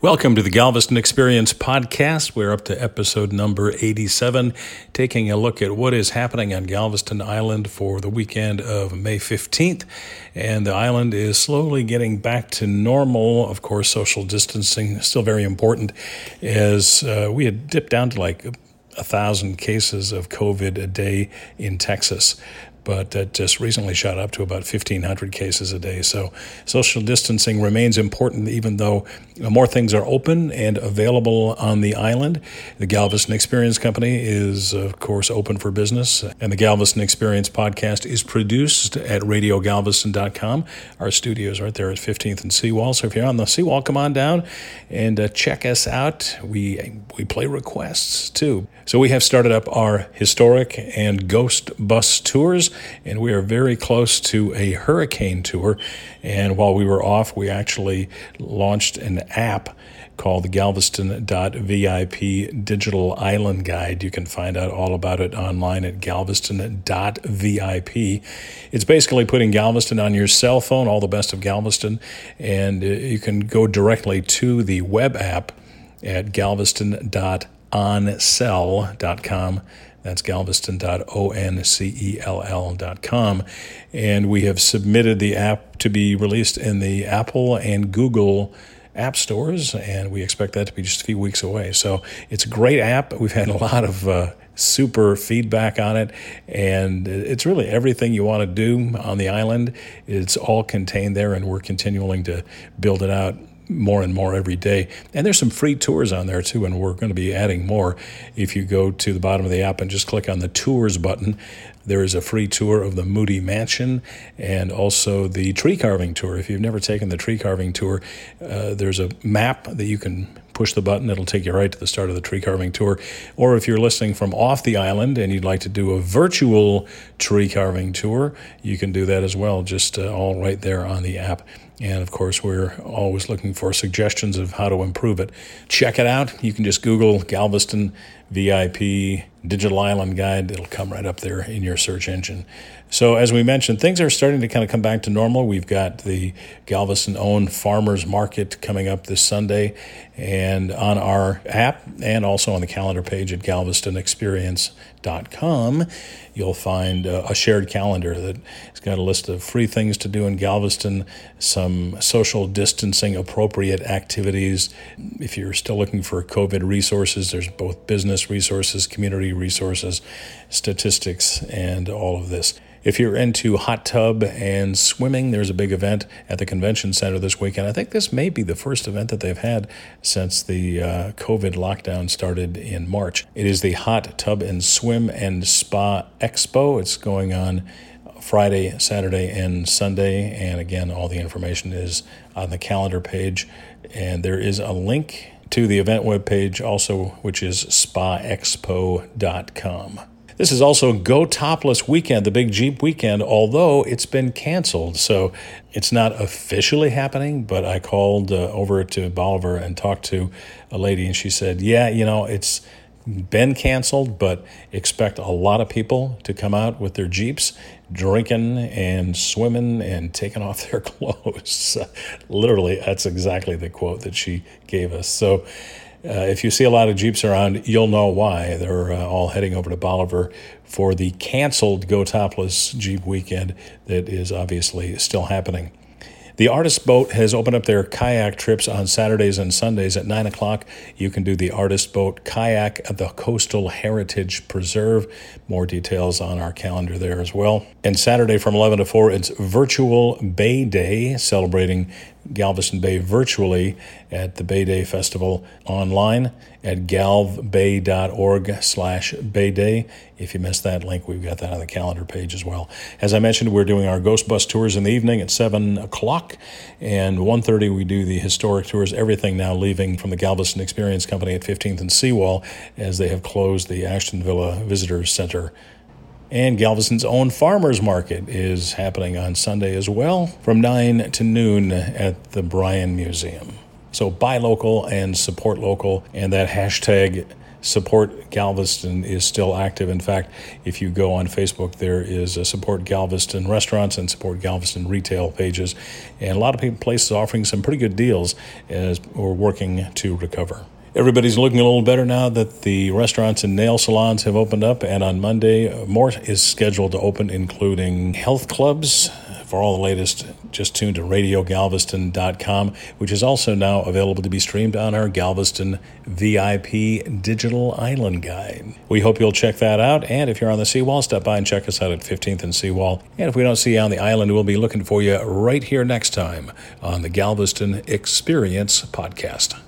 Welcome to the Galveston Experience podcast. We're up to episode number 87, taking a look at what is happening on Galveston Island for the weekend of May 15th. And the island is slowly getting back to normal. Of course, social distancing still very important, as uh, we had dipped down to like a thousand cases of COVID a day in Texas but it just recently shot up to about 1,500 cases a day. So social distancing remains important, even though more things are open and available on the island. The Galveston Experience Company is, of course, open for business, and the Galveston Experience podcast is produced at radiogalveston.com. Our studio is right there at 15th and Seawall. So if you're on the Seawall, come on down and uh, check us out. We we play requests too. So we have started up our historic and ghost bus tours and we are very close to a hurricane tour. And while we were off, we actually launched an app called the Galveston.vip Digital Island Guide. You can find out all about it online at Galveston.vip. It's basically putting Galveston on your cell phone, all the best of Galveston, and uh, you can go directly to the web app at galveston.oncell.com that's galveston.oncell.com. And we have submitted the app to be released in the Apple and Google app stores, and we expect that to be just a few weeks away. So it's a great app. We've had a lot of uh, super feedback on it, and it's really everything you want to do on the island. It's all contained there, and we're continuing to build it out more and more every day. And there's some free tours on there too, and we're going to be adding more. If you go to the bottom of the app and just click on the tours button, there is a free tour of the Moody Mansion and also the tree carving tour. If you've never taken the tree carving tour, uh, there's a map that you can push the button, it'll take you right to the start of the tree carving tour. Or if you're listening from off the island and you'd like to do a virtual tree carving tour, you can do that as well, just uh, all right there on the app. And of course, we're always looking for suggestions of how to improve it. Check it out. You can just Google Galveston VIP Digital Island Guide. It'll come right up there in your search engine. So, as we mentioned, things are starting to kind of come back to normal. We've got the Galveston owned farmers market coming up this Sunday, and on our app and also on the calendar page at galvestonexperience.com, you'll find uh, a shared calendar that's got a list of free things to do in Galveston, some social distancing appropriate activities. If you're still looking for COVID resources, there's both business resources, community resources, statistics, and all of this. If you're into hot tub and swimming, there's a big event at the convention center this weekend. I think this may be the first event that they've had since the uh, COVID lockdown started in March. It is the Hot Tub and Swim and Spa Expo. It's going on Friday, Saturday, and Sunday. And again, all the information is on the calendar page. And there is a link to the event webpage also, which is spaexpo.com. This is also Go Topless Weekend, the big Jeep weekend, although it's been canceled. So it's not officially happening, but I called uh, over to Bolivar and talked to a lady, and she said, Yeah, you know, it's been canceled, but expect a lot of people to come out with their Jeeps drinking and swimming and taking off their clothes. Literally, that's exactly the quote that she gave us. So, uh, if you see a lot of Jeeps around, you'll know why. They're uh, all heading over to Bolivar for the canceled Go Topless Jeep weekend that is obviously still happening. The Artist Boat has opened up their kayak trips on Saturdays and Sundays at 9 o'clock. You can do the Artist Boat kayak at the Coastal Heritage Preserve. More details on our calendar there as well. And Saturday from 11 to 4, it's Virtual Bay Day, celebrating Galveston Bay virtually at the Bay Day Festival online at galvbay.org slash Bay Day. If you missed that link, we've got that on the calendar page as well. As I mentioned, we're doing our Ghost Bus tours in the evening at 7 o'clock, and 1.30 we do the historic tours, everything now leaving from the Galveston Experience Company at 15th and Seawall as they have closed the Ashton Villa Visitors Center and Galveston's own farmers market is happening on Sunday as well from 9 to noon at the Bryan Museum. So buy local and support local, and that hashtag Support Galveston is still active. In fact, if you go on Facebook, there is a Support Galveston restaurants and Support Galveston retail pages, and a lot of places offering some pretty good deals as we're working to recover. Everybody's looking a little better now that the restaurants and nail salons have opened up, and on Monday, more is scheduled to open, including health clubs, for all the latest, just tune to radiogalveston.com, which is also now available to be streamed on our Galveston VIP Digital Island Guide. We hope you'll check that out. And if you're on the seawall, stop by and check us out at 15th and Seawall. And if we don't see you on the island, we'll be looking for you right here next time on the Galveston Experience Podcast.